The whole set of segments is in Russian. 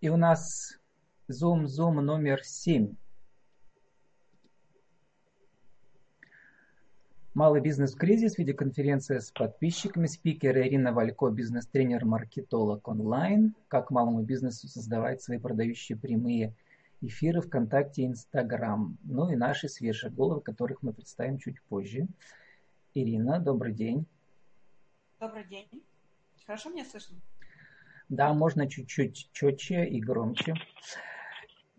И у нас Zoom номер 7. Малый бизнес-кризис, видеоконференция с подписчиками, спикер Ирина Валько, бизнес-тренер, маркетолог онлайн, как малому бизнесу создавать свои продающие прямые эфиры ВКонтакте и Инстаграм. Ну и наши свежие головы, которых мы представим чуть позже. Ирина, добрый день. Добрый день. Хорошо меня слышно? Да, можно чуть-чуть четче и громче.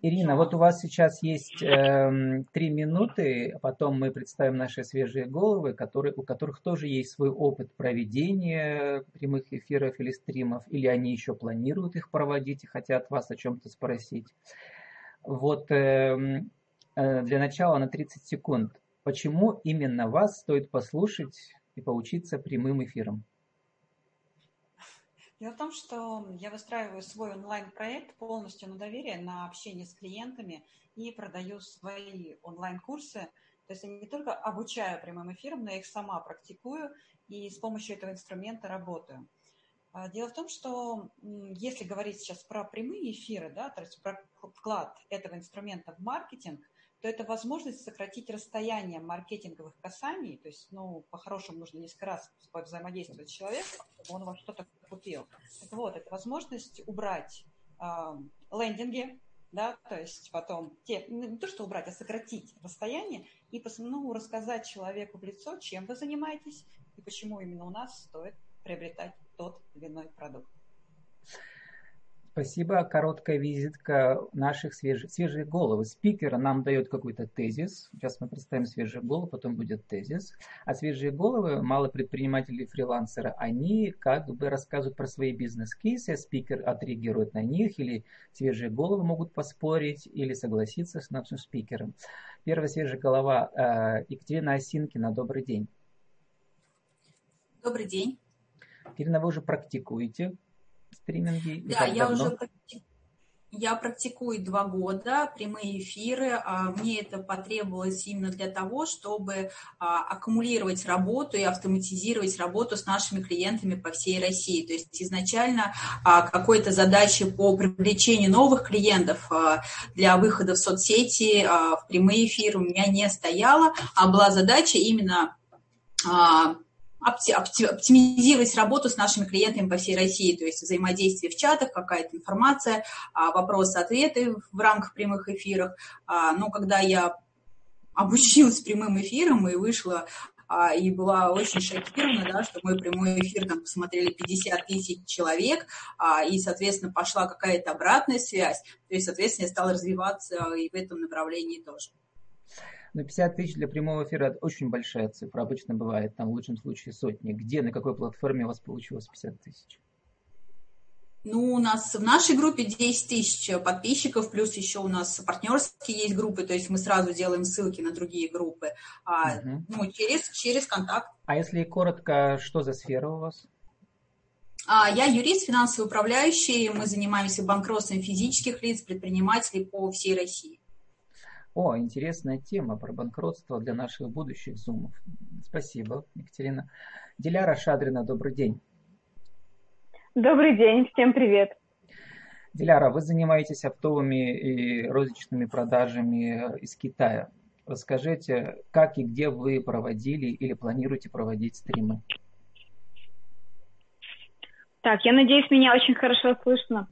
Ирина, вот у вас сейчас есть э, три минуты, а потом мы представим наши свежие головы, которые, у которых тоже есть свой опыт проведения прямых эфиров или стримов, или они еще планируют их проводить и хотят вас о чем-то спросить. Вот э, э, для начала на 30 секунд. Почему именно вас стоит послушать и поучиться прямым эфирам? Дело в том, что я выстраиваю свой онлайн-проект полностью на доверие, на общение с клиентами и продаю свои онлайн-курсы. То есть я не только обучаю прямым эфиром, но я их сама практикую и с помощью этого инструмента работаю. А, дело в том, что если говорить сейчас про прямые эфиры, да, то есть про вклад этого инструмента в маркетинг – то это возможность сократить расстояние маркетинговых касаний, то есть, ну, по-хорошему нужно несколько раз взаимодействовать с человеком, он вам что-то купил. Так вот, это возможность убрать э, лендинги, да, то есть потом те, ну, не то, что убрать, а сократить расстояние и ну, рассказать человеку в лицо, чем вы занимаетесь и почему именно у нас стоит приобретать тот или иной продукт. Спасибо. Короткая визитка наших свежих, свежие головы. Спикер нам дает какой-то тезис. Сейчас мы представим свежие головы, потом будет тезис. А свежие головы, малые предприниматели фрилансеры, они как бы рассказывают про свои бизнес-кейсы, спикер отреагирует на них, или свежие головы могут поспорить, или согласиться с нашим спикером. Первая свежая голова э, Екатерина Осинкина. Добрый день. Добрый день. Екатерина, вы уже практикуете стриминги? Да, я давно? уже я практикую два года прямые эфиры. А, мне это потребовалось именно для того, чтобы а, аккумулировать работу и автоматизировать работу с нашими клиентами по всей России. То есть изначально а, какой-то задачи по привлечению новых клиентов для выхода в соцсети, в прямые эфиры у меня не стояло, а была задача именно оптимизировать работу с нашими клиентами по всей России, то есть взаимодействие в чатах, какая-то информация, а, вопросы-ответы в рамках прямых эфиров. А, но когда я обучилась прямым эфирам и вышла а, и была очень шокирована, да, что мой прямой эфир там посмотрели 50 тысяч человек, и, соответственно, пошла какая-то обратная связь, то есть, соответственно, я стала развиваться и в этом направлении тоже. Но 50 тысяч для прямого эфира это очень большая цифра. Обычно бывает там в лучшем случае сотни. Где, на какой платформе у вас получилось 50 тысяч? Ну, у нас в нашей группе 10 тысяч подписчиков, плюс еще у нас партнерские есть группы, то есть мы сразу делаем ссылки на другие группы, а, угу. ну, через, через контакт. А если коротко, что за сфера у вас? А, я юрист, финансовый управляющий, мы занимаемся банкротством физических лиц, предпринимателей по всей России. О, интересная тема про банкротство для наших будущих зумов. Спасибо, Екатерина. Диляра Шадрина, добрый день. Добрый день, всем привет. Диляра, вы занимаетесь оптовыми и розничными продажами из Китая. Расскажите, как и где вы проводили или планируете проводить стримы? Так, я надеюсь, меня очень хорошо слышно.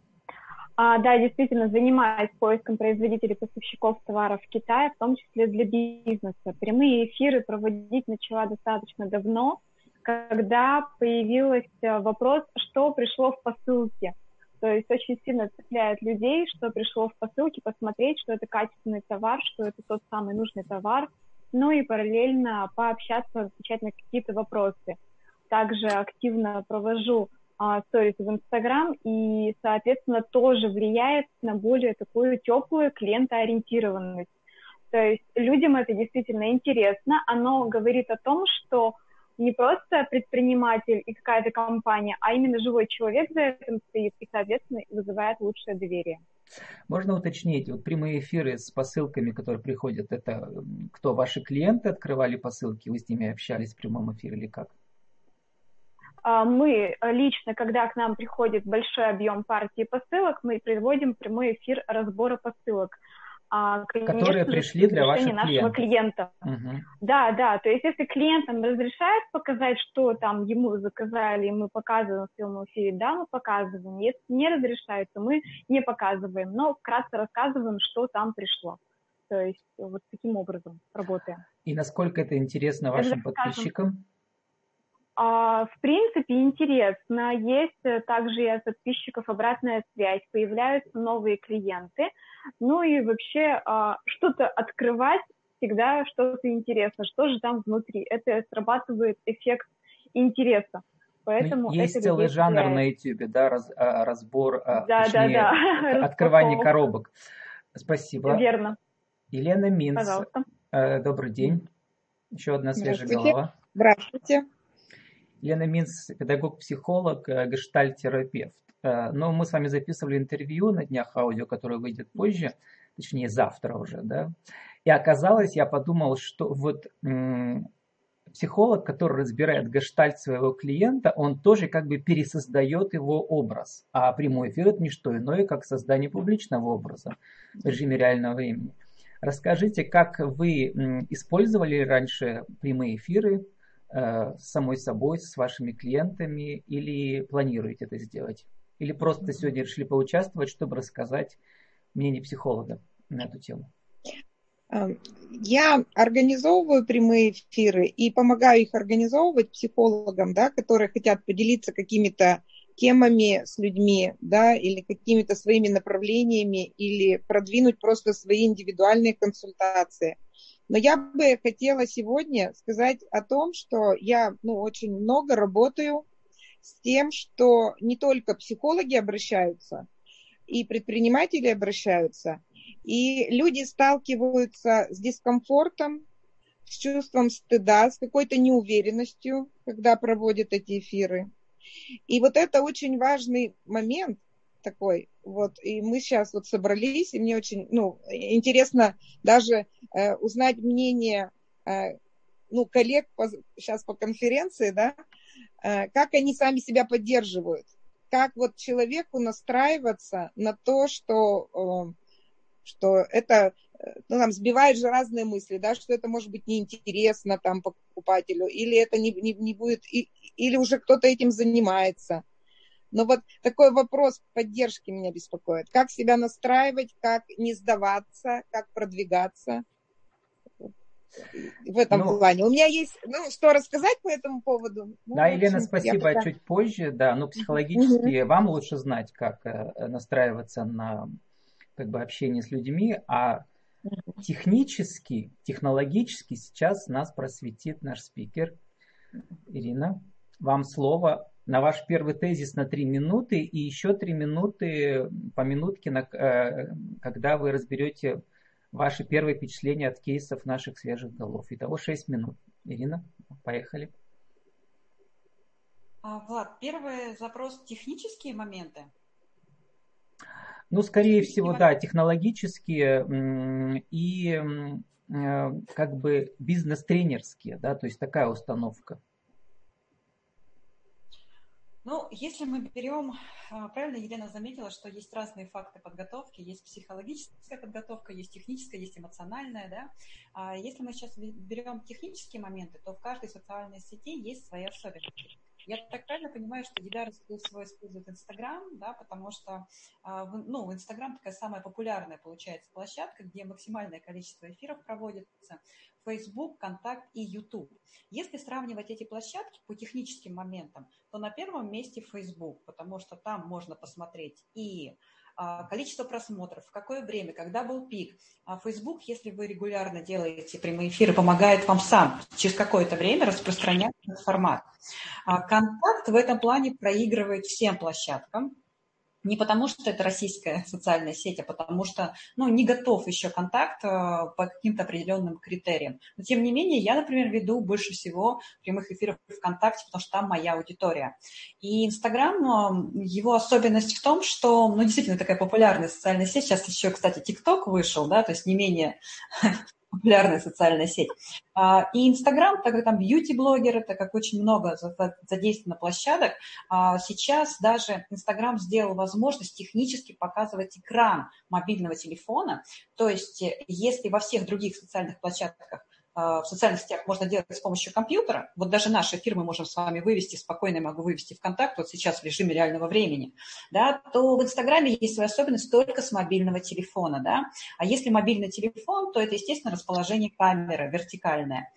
А, да, действительно, занимаюсь поиском производителей поставщиков товаров в Китае, в том числе для бизнеса. Прямые эфиры проводить начала достаточно давно, когда появился э, вопрос, что пришло в посылке. То есть очень сильно цепляет людей, что пришло в посылке, посмотреть, что это качественный товар, что это тот самый нужный товар, ну и параллельно пообщаться, отвечать на какие-то вопросы. Также активно провожу сторис в Инстаграм и, соответственно, тоже влияет на более такую теплую клиентоориентированность. То есть людям это действительно интересно, оно говорит о том, что не просто предприниматель и какая-то компания, а именно живой человек за этим стоит и, соответственно, вызывает лучшее доверие. Можно уточнить, вот прямые эфиры с посылками, которые приходят, это кто, ваши клиенты открывали посылки, вы с ними общались в прямом эфире или как? А, мы лично, когда к нам приходит большой объем партии посылок, мы производим прямой эфир разбора посылок. А, конечно, которые пришли для ваших нашего клиента. Угу. Да, да, то есть если клиентам разрешают показать, что там ему заказали, и мы показываем в прямом эфире, да, мы показываем. Если не разрешают, то мы не показываем, но вкратце рассказываем, что там пришло. То есть вот таким образом работаем. И насколько это интересно вашим это, подписчикам? А, в принципе, интересно. Есть э, также и от подписчиков обратная связь. Появляются новые клиенты. Ну и вообще а, что-то открывать всегда что-то интересно. Что же там внутри? Это срабатывает эффект интереса. Поэтому Есть целый жанр на YouTube, да, раз, а, разбор, да, точнее, да, да. открывание коробок. Спасибо. Верно. Елена Минц. Пожалуйста. Э, добрый день. Еще одна свежая голова. Здравствуйте. Елена Минц, педагог-психолог, э, гештальтерапевт. Э, но мы с вами записывали интервью на днях аудио, которое выйдет позже, точнее завтра уже, да. И оказалось, я подумал, что вот психолог, который разбирает гештальт своего клиента, он тоже как бы пересоздает его образ. А прямой эфир – это не что иное, как создание публичного образа в режиме реального времени. Расскажите, как вы использовали раньше прямые эфиры с самой собой, с вашими клиентами, или планируете это сделать? Или просто сегодня решили поучаствовать, чтобы рассказать мнение психолога на эту тему? Эм, я организовываю прямые эфиры и помогаю их организовывать психологам, да, которые хотят поделиться какими-то темами с людьми, да, или какими-то своими направлениями, или продвинуть просто свои индивидуальные консультации. Но я бы хотела сегодня сказать о том, что я ну, очень много работаю с тем, что не только психологи обращаются, и предприниматели обращаются, и люди сталкиваются с дискомфортом, с чувством стыда, с какой-то неуверенностью, когда проводят эти эфиры. И вот это очень важный момент такой. Вот, и мы сейчас вот собрались, и мне очень, ну, интересно даже э, узнать мнение, э, ну, коллег по, сейчас по конференции, да, э, как они сами себя поддерживают, как вот человеку настраиваться на то, что, э, что это ну, нам сбивают же разные мысли, да, что это может быть неинтересно там покупателю, или это не, не, не будет, и, или уже кто-то этим занимается. Но вот такой вопрос поддержки меня беспокоит. Как себя настраивать, как не сдаваться, как продвигаться в этом ну, плане. У меня есть, ну, что рассказать по этому поводу. Ну, да, общем, Елена, спасибо. Я... Чуть позже, да, ну, психологически угу. вам лучше знать, как э, настраиваться на как бы общение с людьми, а Технически, технологически сейчас нас просветит наш спикер. Ирина, вам слово на ваш первый тезис на три минуты и еще три минуты по минутке, на, э, когда вы разберете ваши первые впечатления от кейсов наших свежих голов. Итого шесть минут. Ирина, поехали. А, Влад, первый запрос технические моменты. Ну, скорее всего, да, технологические и э, как бы бизнес-тренерские, да, то есть такая установка. Ну, если мы берем, а, правильно Елена заметила, что есть разные факты подготовки, есть психологическая подготовка, есть техническая, есть эмоциональная, да. А если мы сейчас берем технические моменты, то в каждой социальной сети есть свои особенности. Я так правильно понимаю, что Дидар свой использует Инстаграм, да, потому что а, ну, Инстаграм такая самая популярная, получается, площадка, где максимальное количество эфиров проводится. Facebook, Контакт и YouTube. Если сравнивать эти площадки по техническим моментам, то на первом месте Facebook, потому что там можно посмотреть и а, количество просмотров, в какое время, когда был пик. А Facebook, если вы регулярно делаете прямые эфиры, помогает вам сам через какое-то время распространять этот формат. А контакт в этом плане проигрывает всем площадкам, не потому, что это российская социальная сеть, а потому что ну, не готов еще контакт э, по каким-то определенным критериям. Но тем не менее, я, например, веду больше всего прямых эфиров ВКонтакте, потому что там моя аудитория. И Инстаграм, э, его особенность в том, что, ну, действительно, такая популярная социальная сеть. Сейчас еще, кстати, ТикТок вышел, да, то есть не менее популярная социальная сеть. А, и Инстаграм, так как там бьюти-блогеры, так как очень много задействовано площадок, а, сейчас даже Инстаграм сделал возможность технически показывать экран мобильного телефона. То есть если во всех других социальных площадках в социальных сетях можно делать с помощью компьютера. Вот даже наши фирмы можем с вами вывести, спокойно я могу вывести в контакт, вот сейчас в режиме реального времени, да, то в Инстаграме есть своя особенность только с мобильного телефона, да. А если мобильный телефон, то это, естественно, расположение камеры вертикальное.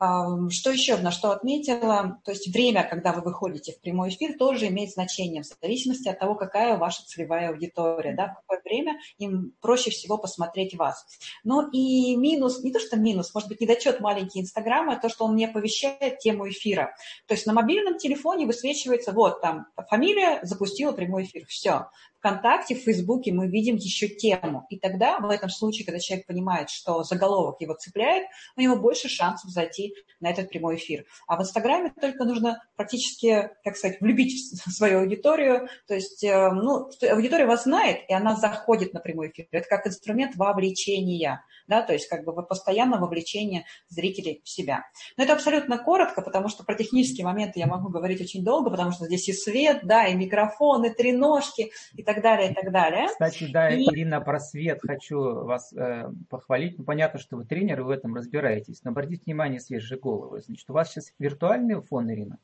Что еще, на что отметила, то есть время, когда вы выходите в прямой эфир, тоже имеет значение в зависимости от того, какая ваша целевая аудитория, да, в какое время им проще всего посмотреть вас. Ну и минус, не то что минус, может быть, недочет маленький Инстаграма, то, что он не оповещает тему эфира. То есть на мобильном телефоне высвечивается, вот там фамилия запустила прямой эфир, все. ВКонтакте, в Фейсбуке мы видим еще тему. И тогда, в этом случае, когда человек понимает, что заголовок его цепляет, у него больше шансов зайти на этот прямой эфир. А в Инстаграме только нужно практически, как сказать, влюбить в свою аудиторию. То есть, э, ну, аудитория вас знает, и она заходит на прямой эфир. Это как инструмент вовлечения да, то есть как бы постоянно вовлечение зрителей в себя. Но это абсолютно коротко, потому что про технические моменты я могу говорить очень долго, потому что здесь и свет, да, и микрофон, и треножки, и так далее, и так далее. Кстати, да, и... Ирина, про свет хочу вас э, похвалить. Ну, понятно, что вы тренер, и в этом разбираетесь, но обратите внимание, свежие головы. Значит, у вас сейчас виртуальный фон, Ирина?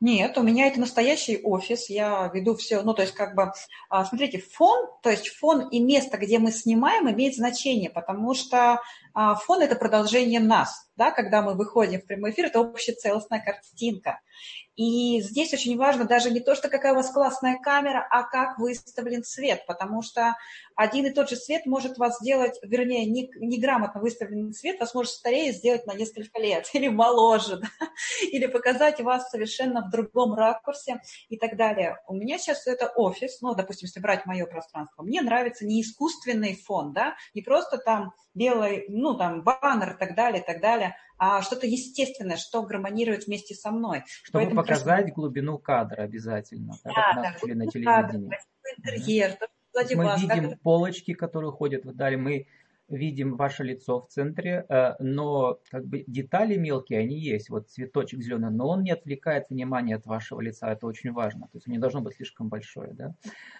Нет, у меня это настоящий офис, я веду все, ну, то есть, как бы, а, смотрите, фон, то есть фон и место, где мы снимаем, имеет значение, потому что а, фон – это продолжение нас, да, когда мы выходим в прямой эфир, это общая целостная картинка. И здесь очень важно даже не то, что какая у вас классная камера, а как выставлен свет, потому что один и тот же свет может вас сделать, вернее, неграмотно выставленный свет вас может старее сделать на несколько лет, или моложе, да? или показать вас совершенно в другом ракурсе и так далее. У меня сейчас это офис, ну, допустим, если брать мое пространство, мне нравится не искусственный фон, да, не просто там белый, ну, там, баннер и так далее, и так далее, а что-то естественное, что гармонирует вместе со мной. Чтобы Поэтому показать просто... глубину кадра обязательно, да, да, на телевидении. Кадр, интерьер, да. Мы видим полочки, которые ходят вдали, мы видим ваше лицо в центре, э, но как бы детали мелкие, они есть. Вот цветочек зеленый, но он не отвлекает внимание от вашего лица, это очень важно. То есть не должно быть слишком большое. Да?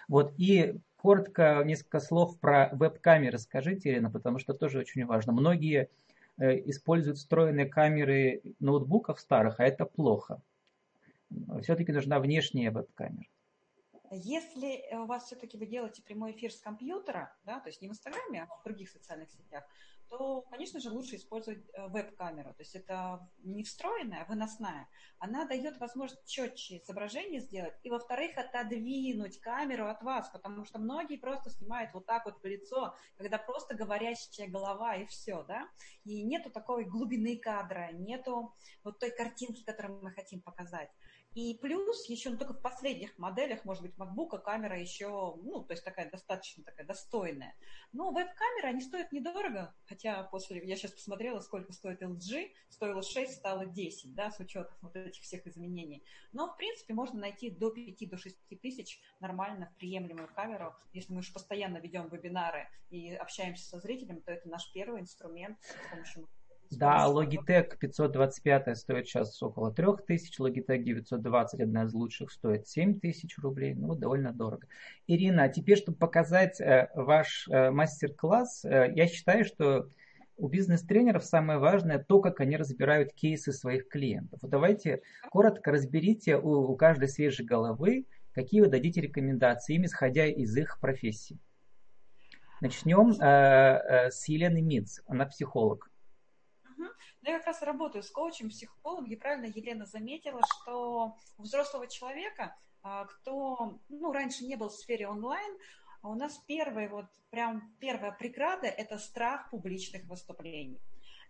Вот, и коротко несколько слов про веб-камеры скажите, Ирина, потому что тоже очень важно. Многие э, используют встроенные камеры ноутбуков старых, а это плохо. Все-таки нужна внешняя веб-камера. Если э, у вас все-таки вы делаете прямой эфир с компьютера, да, то есть не в Инстаграме, а в других социальных сетях, то, конечно же, лучше использовать э, веб-камеру. То есть это не встроенная, а выносная. Она дает возможность четче изображение сделать и, во-вторых, отодвинуть камеру от вас, потому что многие просто снимают вот так вот лицо, когда просто говорящая голова и все, да, и нету такой глубины кадра, нету вот той картинки, которую мы хотим показать. И плюс еще ну, только в последних моделях, может быть, MacBook камера еще, ну, то есть такая достаточно такая достойная. Но веб-камеры, они стоят недорого, хотя после, я сейчас посмотрела, сколько стоит LG, стоило 6, стало 10, да, с учетом вот этих всех изменений. Но, в принципе, можно найти до 5 до 6 тысяч нормально приемлемую камеру. Если мы уж постоянно ведем вебинары и общаемся со зрителем, то это наш первый инструмент, с помощью да, Logitech 525 стоит сейчас около 3000, Logitech 920, одна из лучших, стоит 7000 рублей, ну, довольно дорого. Ирина, а теперь, чтобы показать э, ваш э, мастер-класс, э, я считаю, что у бизнес-тренеров самое важное то, как они разбирают кейсы своих клиентов. Давайте коротко разберите у, у каждой свежей головы, какие вы дадите рекомендации им, исходя из их профессии. Начнем э, э, с Елены Мидс, она психолог. Но я как раз работаю с коучем, психологом, и правильно Елена заметила, что у взрослого человека, а, кто ну, раньше не был в сфере онлайн, а у нас первый, вот прям первая преграда – это страх публичных выступлений.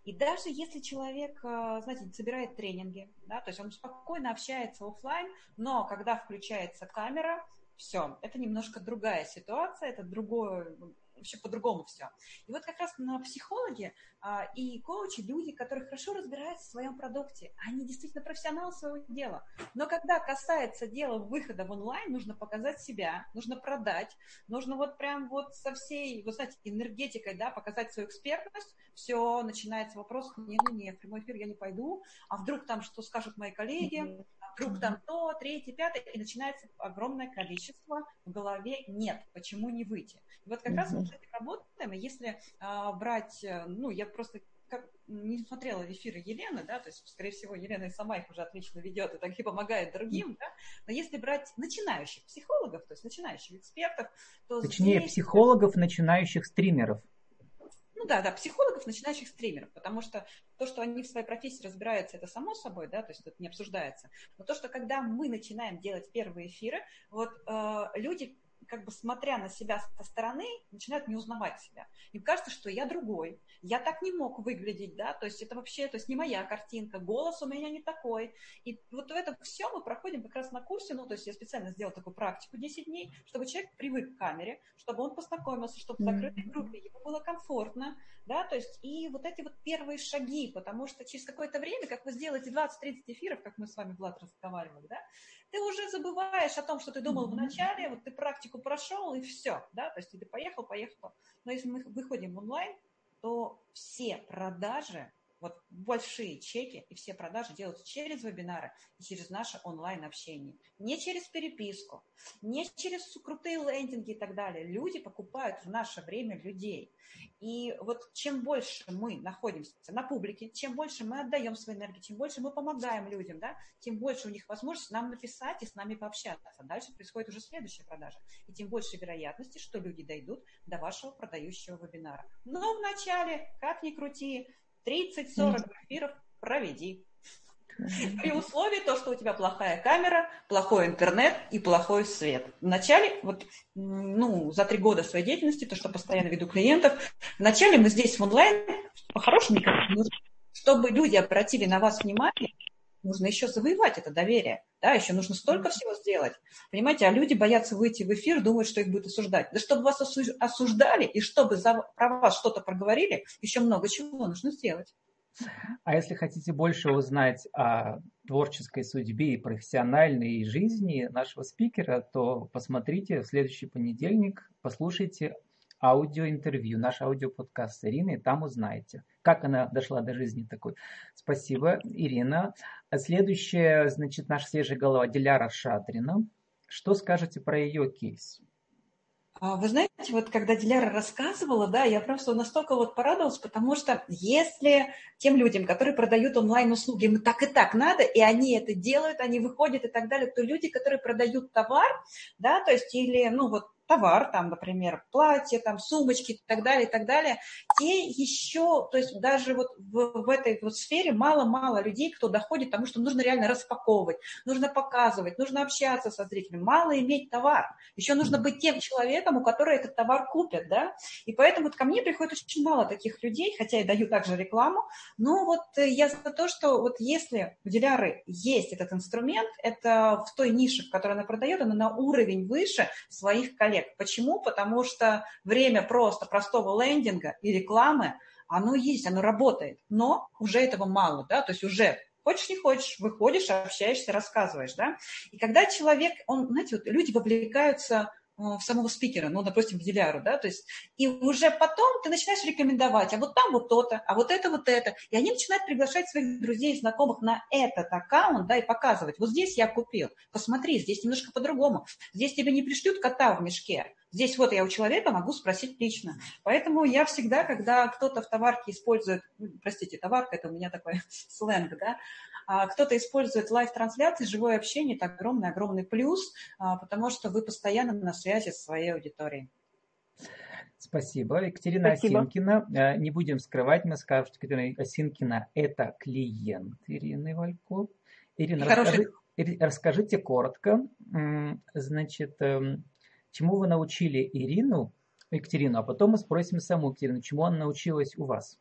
И даже если человек, а, знаете, собирает тренинги, да, то есть он спокойно общается офлайн, но когда включается камера, все, это немножко другая ситуация, это другое вообще по-другому все. И вот как раз на психологи а, и коучи люди, которые хорошо разбираются в своем продукте. Они действительно профессионалы своего дела. Но когда касается дела выхода в онлайн, нужно показать себя, нужно продать, нужно вот прям вот со всей, вы знаете, энергетикой, да, показать свою экспертность. Все, начинается вопрос, не-не-не, в прямой эфир я не пойду, а вдруг там что скажут мои коллеги, вдруг там то, третье, пятое, и начинается огромное количество в голове «нет, почему не выйти?». И вот как раз мы с этим работаем, и если а, брать, э, ну, я просто как, не смотрела эфиры Елены, да, то есть, скорее всего, Елена и сама их уже отлично ведет и так и помогает другим, да, но если брать начинающих психологов, то есть начинающих экспертов, то Точнее, здесь... психологов, начинающих стримеров. Ну да, да, психологов, начинающих стримеров, потому что то, что они в своей профессии разбираются, это само собой, да, то есть это не обсуждается. Но то, что когда мы начинаем делать первые эфиры, вот э, люди как бы смотря на себя со стороны, начинают не узнавать себя. Им кажется, что я другой, я так не мог выглядеть, да, то есть это вообще, то есть не моя картинка, голос у меня не такой. И вот в этом все мы проходим как раз на курсе, ну, то есть я специально сделала такую практику 10 дней, чтобы человек привык к камере, чтобы он познакомился, чтобы в закрытой группе ему было комфортно, да, то есть и вот эти вот первые шаги, потому что через какое-то время, как вы сделаете 20-30 эфиров, как мы с вами, Влад, разговаривали, да, ты уже забываешь о том, что ты думал mm-hmm. в начале, вот ты практику прошел и все, да, то есть ты поехал, поехал. Но если мы выходим в онлайн, то все продажи вот большие чеки и все продажи делаются через вебинары и через наше онлайн-общение. Не через переписку, не через крутые лендинги и так далее. Люди покупают в наше время людей. И вот чем больше мы находимся на публике, чем больше мы отдаем свою энергию, чем больше мы помогаем людям, да, тем больше у них возможность нам написать и с нами пообщаться. Дальше происходит уже следующая продажа. И тем больше вероятности, что люди дойдут до вашего продающего вебинара. Но вначале, как ни крути, 30-40 эфиров проведи. При условии то, что у тебя плохая камера, плохой интернет и плохой свет. Вначале, вот, ну, за три года своей деятельности, то, что постоянно веду клиентов, вначале мы здесь в онлайн, по-хорошему, чтобы люди обратили на вас внимание, нужно еще завоевать это доверие. Да, еще нужно столько всего сделать. Понимаете, а люди боятся выйти в эфир, думают, что их будут осуждать. Да чтобы вас осуждали и чтобы за, про вас что-то проговорили, еще много чего нужно сделать. А если хотите больше узнать о творческой судьбе и профессиональной жизни нашего спикера, то посмотрите в следующий понедельник, послушайте аудиоинтервью, наш аудиоподкаст с Ириной, там узнаете, как она дошла до жизни такой. Спасибо, Ирина. Следующая, значит, наша свежая голова Диляра Шадрина. Что скажете про ее кейс? А, вы знаете, вот когда Диляра рассказывала, да, я просто настолько вот порадовалась, потому что если тем людям, которые продают онлайн-услуги, им так и так надо, и они это делают, они выходят и так далее, то люди, которые продают товар, да, то есть или, ну вот товар, там, например, платье, там, сумочки и так далее, и так далее, те еще, то есть даже вот в, в этой вот сфере мало-мало людей, кто доходит к тому, что нужно реально распаковывать, нужно показывать, нужно общаться со зрителем, мало иметь товар, еще нужно быть тем человеком, у которого этот товар купят, да, и поэтому вот ко мне приходит очень мало таких людей, хотя я даю также рекламу, но вот я за то, что вот если у Диляры есть этот инструмент, это в той нише, в которой она продает, она на уровень выше своих коллег, коллег. Почему? Потому что время просто простого лендинга и рекламы, оно есть, оно работает, но уже этого мало, да, то есть уже хочешь не хочешь, выходишь, общаешься, рассказываешь, да. И когда человек, он, знаете, вот люди вовлекаются в самого спикера, ну, допустим, в Диляру, да, то есть, и уже потом ты начинаешь рекомендовать, а вот там вот то-то, а вот это вот это, и они начинают приглашать своих друзей и знакомых на этот аккаунт, да, и показывать, вот здесь я купил, посмотри, здесь немножко по-другому, здесь тебе не пришлют кота в мешке, здесь вот я у человека могу спросить лично, поэтому я всегда, когда кто-то в товарке использует, ну, простите, товарка, это у меня такой сленг, да, кто-то использует live-трансляции, живое общение – это огромный-огромный плюс, а, потому что вы постоянно на связи с своей аудиторией. Спасибо. Екатерина Спасибо. Осинкина. Э, не будем скрывать, мы скажем, что Екатерина Осинкина – это клиент Ирины Валько. Ирина, расскажи, расскажите коротко, значит, эм, чему вы научили Ирину, Екатерину, а потом мы спросим саму Екатерину, чему она научилась у вас.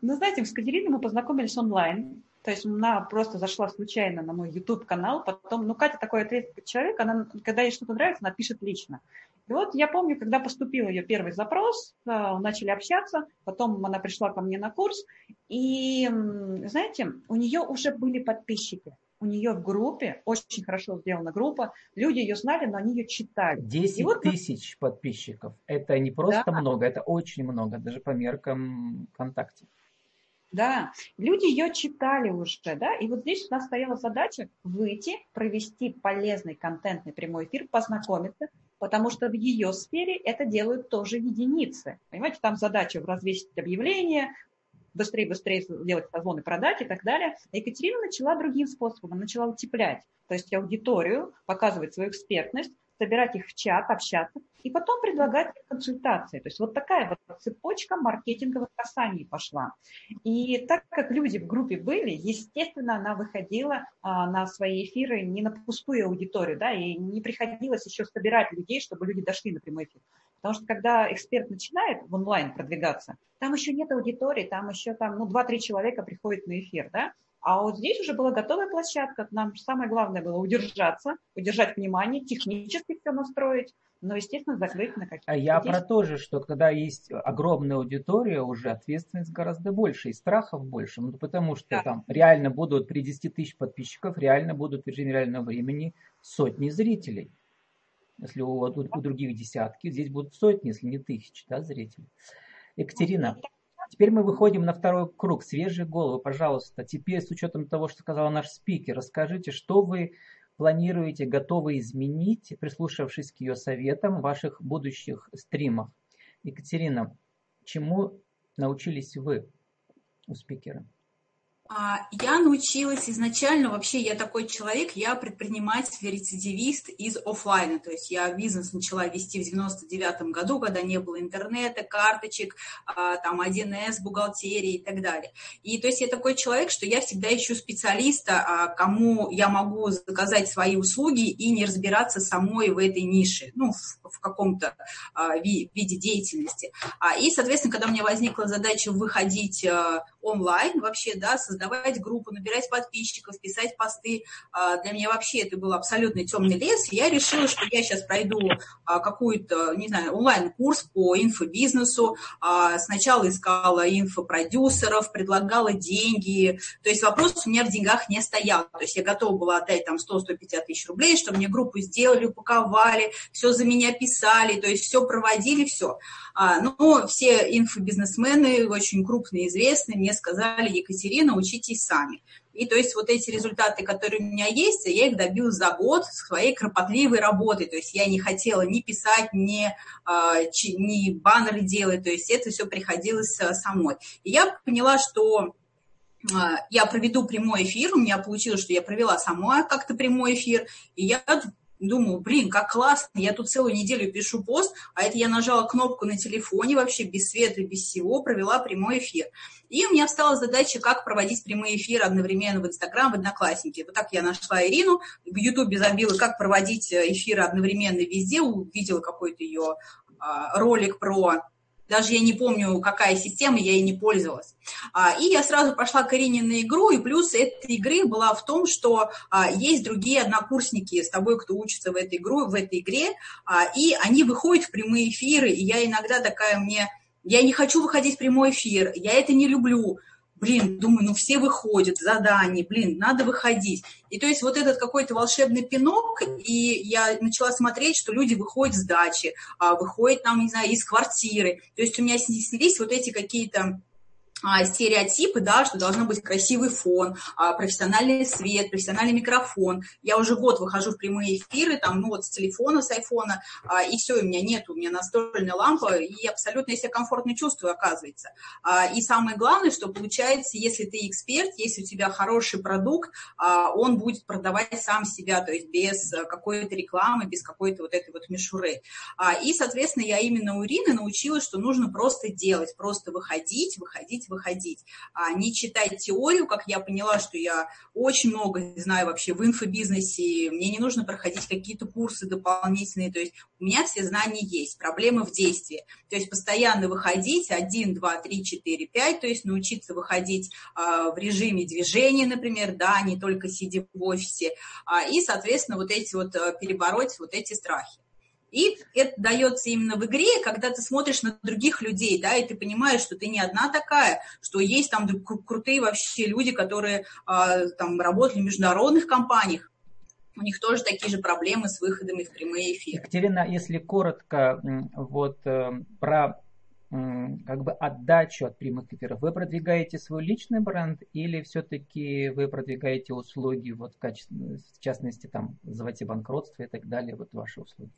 Ну, знаете, с Катериной мы познакомились онлайн. То есть она просто зашла случайно на мой YouTube-канал, потом, ну, Катя такой ответственный человек, она, когда ей что-то нравится, она пишет лично. И вот я помню, когда поступил ее первый запрос, начали общаться, потом она пришла ко мне на курс, и, знаете, у нее уже были подписчики у нее в группе, очень хорошо сделана группа, люди ее знали, но они ее читали. 10 вот, тысяч подписчиков. Это не просто да. много, это очень много, даже по меркам ВКонтакте. Да, люди ее читали уже, да, и вот здесь у нас стояла задача выйти, провести полезный контентный прямой эфир, познакомиться, потому что в ее сфере это делают тоже единицы. Понимаете, там задача развесить объявление, быстрее-быстрее делать созвоны, продать и так далее. Екатерина начала другим способом, начала утеплять, то есть аудиторию, показывать свою экспертность, собирать их в чат, общаться, и потом предлагать консультации. То есть вот такая вот цепочка маркетинговых касаний пошла. И так как люди в группе были, естественно, она выходила а, на свои эфиры не на пустую аудиторию, да, и не приходилось еще собирать людей, чтобы люди дошли на прямой эфир. Потому что когда эксперт начинает в онлайн продвигаться, там еще нет аудитории, там еще там, ну, 2-3 человека приходят на эфир, да, а вот здесь уже была готовая площадка. Нам самое главное было удержаться, удержать внимание, технически все настроить, но, естественно, закрыть на какие-то... А я про то же, что когда есть огромная аудитория, уже ответственность гораздо больше, и страхов больше. Ну, потому что да. там реально будут при 10 тысяч подписчиков, реально будут в режиме реального времени сотни зрителей. Если у, у, у других десятки, здесь будут сотни, если не тысячи да, зрителей. Екатерина, Теперь мы выходим на второй круг. Свежие головы, пожалуйста. Теперь с учетом того, что сказал наш спикер, расскажите, что вы планируете, готовы изменить, прислушавшись к ее советам в ваших будущих стримах. Екатерина, чему научились вы у спикера? А, я научилась изначально, вообще я такой человек, я предприниматель, рецидивист из офлайна, то есть я бизнес начала вести в 99 году, когда не было интернета, карточек, а, там 1С, бухгалтерии и так далее. И то есть я такой человек, что я всегда ищу специалиста, а, кому я могу заказать свои услуги и не разбираться самой в этой нише, ну, в, в каком-то виде деятельности. И, соответственно, когда у меня возникла задача выходить онлайн вообще, да, создавать группу, набирать подписчиков, писать посты. А, для меня вообще это был абсолютно темный лес. Я решила, что я сейчас пройду а, какую-то, не знаю, онлайн-курс по инфобизнесу. А, сначала искала инфопродюсеров, предлагала деньги. То есть вопрос у меня в деньгах не стоял. То есть я готова была отдать там 100-150 тысяч рублей, чтобы мне группу сделали, упаковали, все за меня писали, то есть все проводили, все. Но все инфобизнесмены, очень крупные, известные, мне сказали, Екатерина, учитесь сами. И то есть вот эти результаты, которые у меня есть, я их добилась за год своей кропотливой работы. То есть я не хотела ни писать, ни, а, ни баннеры делать. То есть это все приходилось а, самой. И я поняла, что а, я проведу прямой эфир, у меня получилось, что я провела сама как-то прямой эфир, и я Думаю, блин, как классно, я тут целую неделю пишу пост, а это я нажала кнопку на телефоне вообще без света, без всего, провела прямой эфир. И у меня встала задача, как проводить прямые эфиры одновременно в Инстаграм, в Одноклассники. Вот так я нашла Ирину, в Ютубе забила, как проводить э, эфиры одновременно везде, увидела какой-то ее а, ролик про даже я не помню, какая система, я ей не пользовалась. А, и я сразу пошла к Ирине на игру, и плюс этой игры была в том, что а, есть другие однокурсники с тобой, кто учится в этой, игру, в этой игре, а, и они выходят в прямые эфиры, и я иногда такая мне... Я не хочу выходить в прямой эфир, я это не люблю, блин, думаю, ну все выходят, задание, блин, надо выходить. И то есть вот этот какой-то волшебный пинок, и я начала смотреть, что люди выходят с дачи, а, выходят там, не знаю, из квартиры. То есть у меня снялись вот эти какие-то стереотипы, да, что должно быть красивый фон, а, профессиональный свет, профессиональный микрофон. Я уже год выхожу в прямые эфиры, там, ну вот с телефона, с айфона, а, и все, у меня нет, у меня настольная лампа, и абсолютно я себя комфортно чувствую, оказывается. И самое главное, что получается, если ты эксперт, если у тебя хороший продукт, он будет продавать сам себя, то есть без какой-то рекламы, без какой-то вот этой вот мишуры. И, соответственно, я именно у Ирины научилась, что нужно просто делать, просто выходить, выходить, выходить, выходить, а не читать теорию, как я поняла, что я очень много знаю вообще в инфобизнесе, мне не нужно проходить какие-то курсы дополнительные, то есть у меня все знания есть, проблемы в действии, то есть постоянно выходить 1, 2, 3, 4, 5, то есть научиться выходить а, в режиме движения, например, да, не только сидя в офисе, а, и, соответственно, вот эти вот а, перебороть вот эти страхи. И это дается именно в игре, когда ты смотришь на других людей, да, и ты понимаешь, что ты не одна такая, что есть там крутые вообще люди, которые а, там работали в международных компаниях, у них тоже такие же проблемы с выходами в прямые эфиры. Екатерина, если коротко вот э, про как бы отдачу от прямых эфиров, вы продвигаете свой личный бренд или все-таки вы продвигаете услуги, вот в, качестве, в частности, там, называйте банкротство и так далее, вот ваши услуги?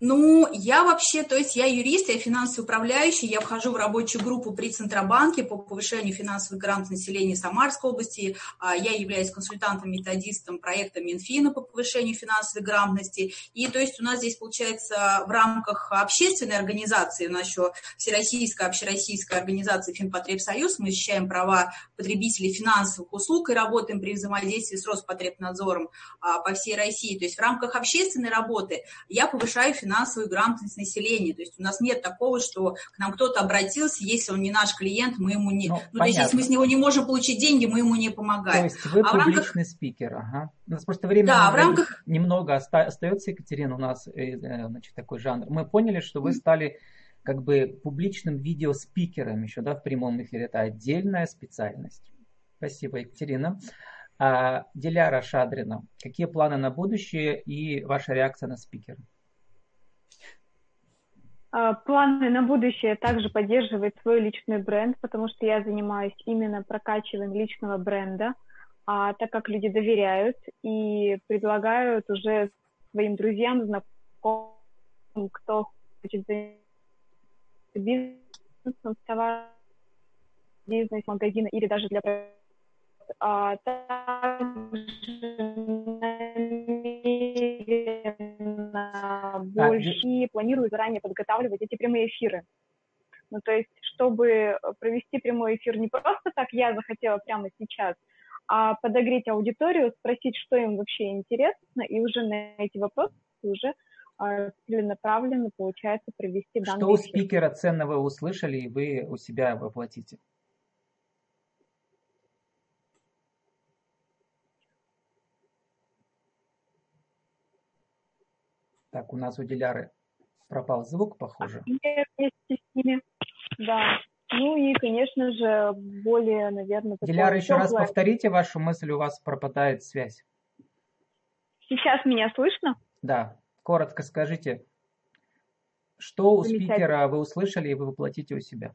Ну, я вообще, то есть я юрист, я финансовый управляющий, я вхожу в рабочую группу при Центробанке по повышению финансовой грамотности населения Самарской области. А, я являюсь консультантом-методистом проекта Минфина по повышению финансовой грамотности. И то есть у нас здесь, получается, в рамках общественной организации, у нас еще Всероссийская, общероссийская организация Финпотребсоюз, мы защищаем права потребителей финансовых услуг и работаем при взаимодействии с Роспотребнадзором а, по всей России. То есть в рамках общественной работы я повышаю финансовую финансовую грамотность населения. То есть у нас нет такого, что к нам кто-то обратился, если он не наш клиент, мы ему не... Ну, ну то есть если мы с него не можем получить деньги, мы ему не помогаем. То есть вы а публичный рамках... спикер, ага. У нас просто времени да, в рамках... немного остается, Екатерина, у нас э, э, значит, такой жанр. Мы поняли, что вы стали как бы публичным видеоспикером еще, да, в прямом эфире. Это отдельная специальность. Спасибо, Екатерина. А, Диляра Шадрина, какие планы на будущее и ваша реакция на спикера? А, планы на будущее также поддерживать свой личный бренд, потому что я занимаюсь именно прокачиванием личного бренда, а, так как люди доверяют и предлагают уже своим друзьям, знакомым, кто хочет заняться бизнесом, товар, бизнес, магазина или даже для а, также больше и планирую заранее подготавливать эти прямые эфиры. Ну, то есть, чтобы провести прямой эфир не просто так, я захотела прямо сейчас, а подогреть аудиторию, спросить, что им вообще интересно, и уже на эти вопросы уже а, целенаправленно получается провести данный Что у спикера ценного услышали, и вы у себя воплотите? Так, у нас у Диляры пропал звук, похоже. Вместе с ними, да. Ну и, конечно же, более, наверное, Диляра, еще раз повторите вашу мысль, у вас пропадает связь. Сейчас меня слышно? Да. Коротко скажите, что у спикера вы услышали и вы воплотите у себя?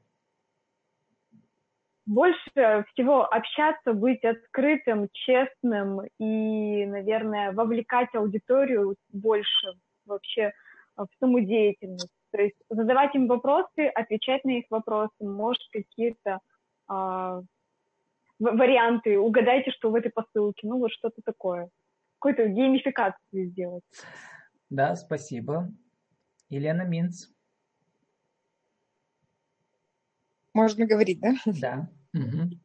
Больше всего общаться, быть открытым, честным и, наверное, вовлекать аудиторию больше вообще а, в саму деятельность. То есть задавать им вопросы, отвечать на их вопросы, может, какие-то а, варианты, угадайте, что в этой посылке, ну вот что-то такое. Какую-то геймификацию сделать. Да, спасибо. Елена Минц. Можно говорить, да? Да. Угу.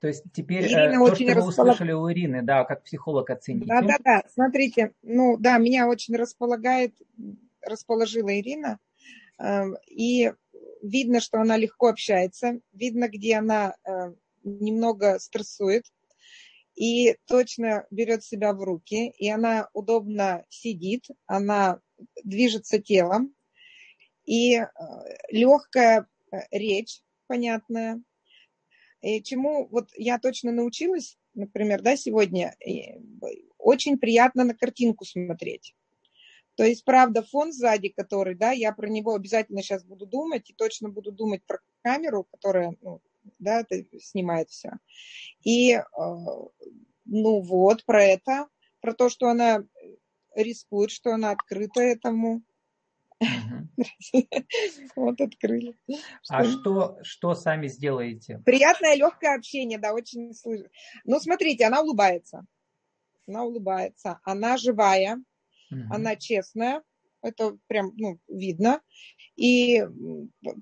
То есть теперь Ирина э, то, очень что располаг... вы услышали у Ирины, да, как психолог оцените. Да, да, да. Смотрите, ну да, меня очень располагает, расположила Ирина, э, и видно, что она легко общается, видно, где она э, немного стрессует, и точно берет себя в руки, и она удобно сидит, она движется телом, и э, легкая речь, понятная, и чему вот я точно научилась, например, да, сегодня, очень приятно на картинку смотреть. То есть, правда, фон сзади, который, да, я про него обязательно сейчас буду думать и точно буду думать про камеру, которая, ну, да, снимает все. И, э, ну вот, про это, про то, что она рискует, что она открыта этому. Вот открыли. А что, что сами сделаете? Приятное легкое общение, да, очень Ну, смотрите, она улыбается. Она улыбается. Она живая, она честная. Это прям, ну, видно. И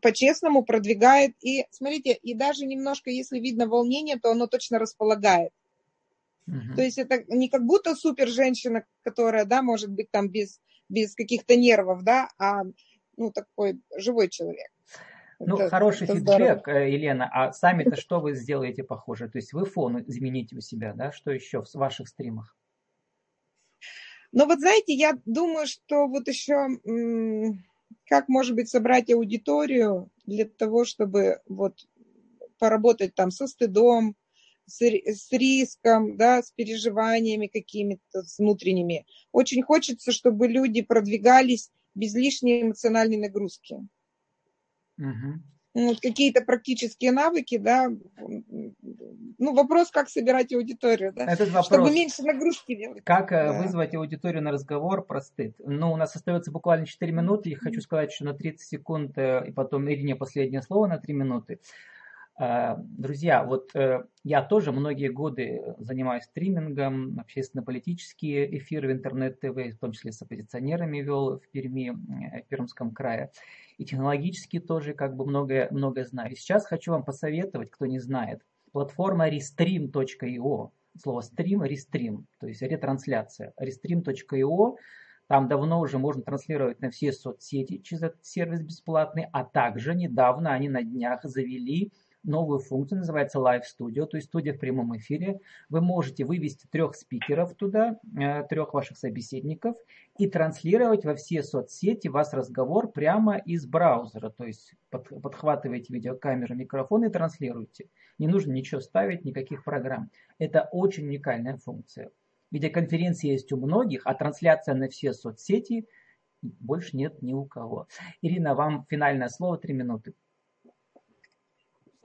по-честному продвигает. И, смотрите, и даже немножко, если видно волнение, то оно точно располагает. Uh-huh. То есть это не как будто супер женщина, которая, да, может быть там без без каких-то нервов, да, а ну, такой живой человек. Ну, это, хороший это фидбэк, здорово. Э, Елена. А сами-то что вы сделаете похоже? То есть вы фон измените у себя, да? Что еще в ваших стримах? Но вот знаете, я думаю, что вот еще как, может быть, собрать аудиторию для того, чтобы вот поработать там со стыдом, с, с риском, да, с переживаниями какими-то с внутренними. Очень хочется, чтобы люди продвигались без лишней эмоциональной нагрузки. Угу. Вот какие-то практические навыки, да. Ну, вопрос, как собирать аудиторию, да. Этот вопрос, чтобы меньше нагрузки делать. Как э, да. вызвать аудиторию на разговор про стыд? Ну, у нас остается буквально 4 минуты. Я хочу сказать, что на 30 секунд, э, и потом Ирине последнее слово на 3 минуты. Э, друзья, вот э, я тоже многие годы занимаюсь стримингом, общественно-политические эфиры в интернет-ТВ, в том числе с оппозиционерами вел в Перми, э, в Пермском крае. И технологически тоже как бы многое, многое знаю. И сейчас хочу вам посоветовать, кто не знает, платформа restream.io, слово stream, restream, то есть ретрансляция, restream.io, там давно уже можно транслировать на все соцсети через этот сервис бесплатный, а также недавно они на днях завели новую функцию, называется Live Studio, то есть студия в прямом эфире. Вы можете вывести трех спикеров туда, э, трех ваших собеседников и транслировать во все соцсети вас разговор прямо из браузера, то есть подхватываете видеокамеру, микрофон и транслируете. Не нужно ничего ставить, никаких программ. Это очень уникальная функция. Видеоконференции есть у многих, а трансляция на все соцсети больше нет ни у кого. Ирина, вам финальное слово, три минуты.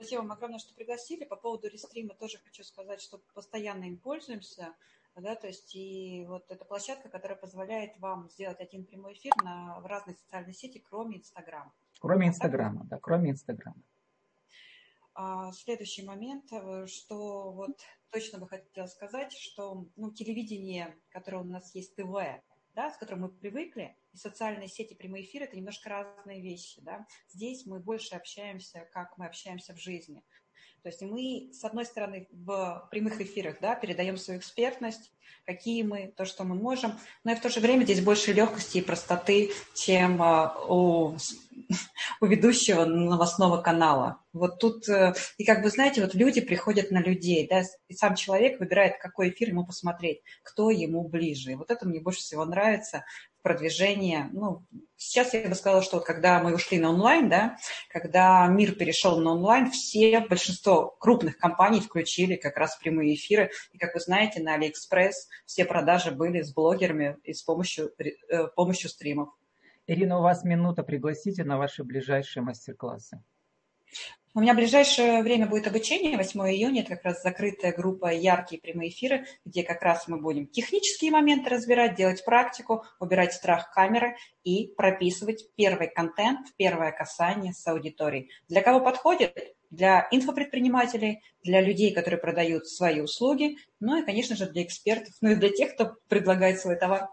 Спасибо вам огромное, что пригласили. По поводу рестрима тоже хочу сказать, что постоянно им пользуемся. Да, то есть и вот эта площадка, которая позволяет вам сделать один прямой эфир на, в разные социальные сети, кроме Инстаграма. Кроме Инстаграма, да, кроме Инстаграма. А, следующий момент, э, что вот точно бы хотела сказать, что ну, телевидение, которое у нас есть ТВ, да, с которым мы привыкли, и социальные сети, прямые эфиры – это немножко разные вещи. Да? Здесь мы больше общаемся, как мы общаемся в жизни. То есть мы, с одной стороны, в прямых эфирах да, передаем свою экспертность, какие мы, то, что мы можем, но и в то же время здесь больше легкости и простоты, чем а, у, у ведущего новостного канала. Вот тут, э, и как бы, знаете, вот люди приходят на людей, да, и сам человек выбирает, какой эфир ему посмотреть, кто ему ближе. И вот это мне больше всего нравится продвижение. Ну, сейчас я бы сказала, что вот когда мы ушли на онлайн, да, когда мир перешел на онлайн, все, большинство крупных компаний включили как раз прямые эфиры. И, как вы знаете, на Алиэкспресс все продажи были с блогерами и с помощью, э, помощью стримов. Ирина, у вас минута, пригласите на ваши ближайшие мастер-классы. У меня ближайшее время будет обучение, 8 июня, это как раз закрытая группа «Яркие прямые эфиры», где как раз мы будем технические моменты разбирать, делать практику, убирать страх камеры и прописывать первый контент, первое касание с аудиторией. Для кого подходит? Для инфопредпринимателей, для людей, которые продают свои услуги, ну и, конечно же, для экспертов, ну и для тех, кто предлагает свой товар.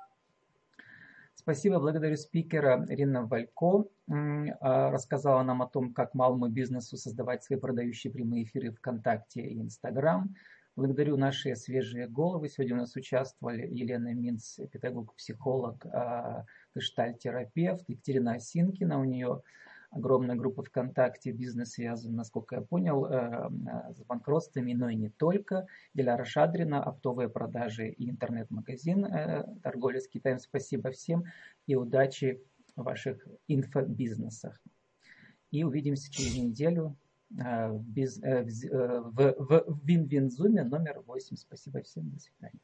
Спасибо, благодарю спикера Ирина Валько. А, рассказала нам о том, как малому бизнесу создавать свои продающие прямые эфиры ВКонтакте и Инстаграм. Благодарю наши свежие головы. Сегодня у нас участвовали Елена Минц, педагог, психолог, а, гештальтерапевт, Екатерина Осинкина. У нее огромная группа ВКонтакте, бизнес связан, насколько я понял, э, э, с банкротствами, но и не только. Диляра Шадрина, оптовые продажи и интернет-магазин э, торговля с Китаем. Спасибо всем и удачи в ваших инфобизнесах. И увидимся через неделю в, в, в, в Вин-Вин Зуме номер 8. Спасибо всем. До свидания.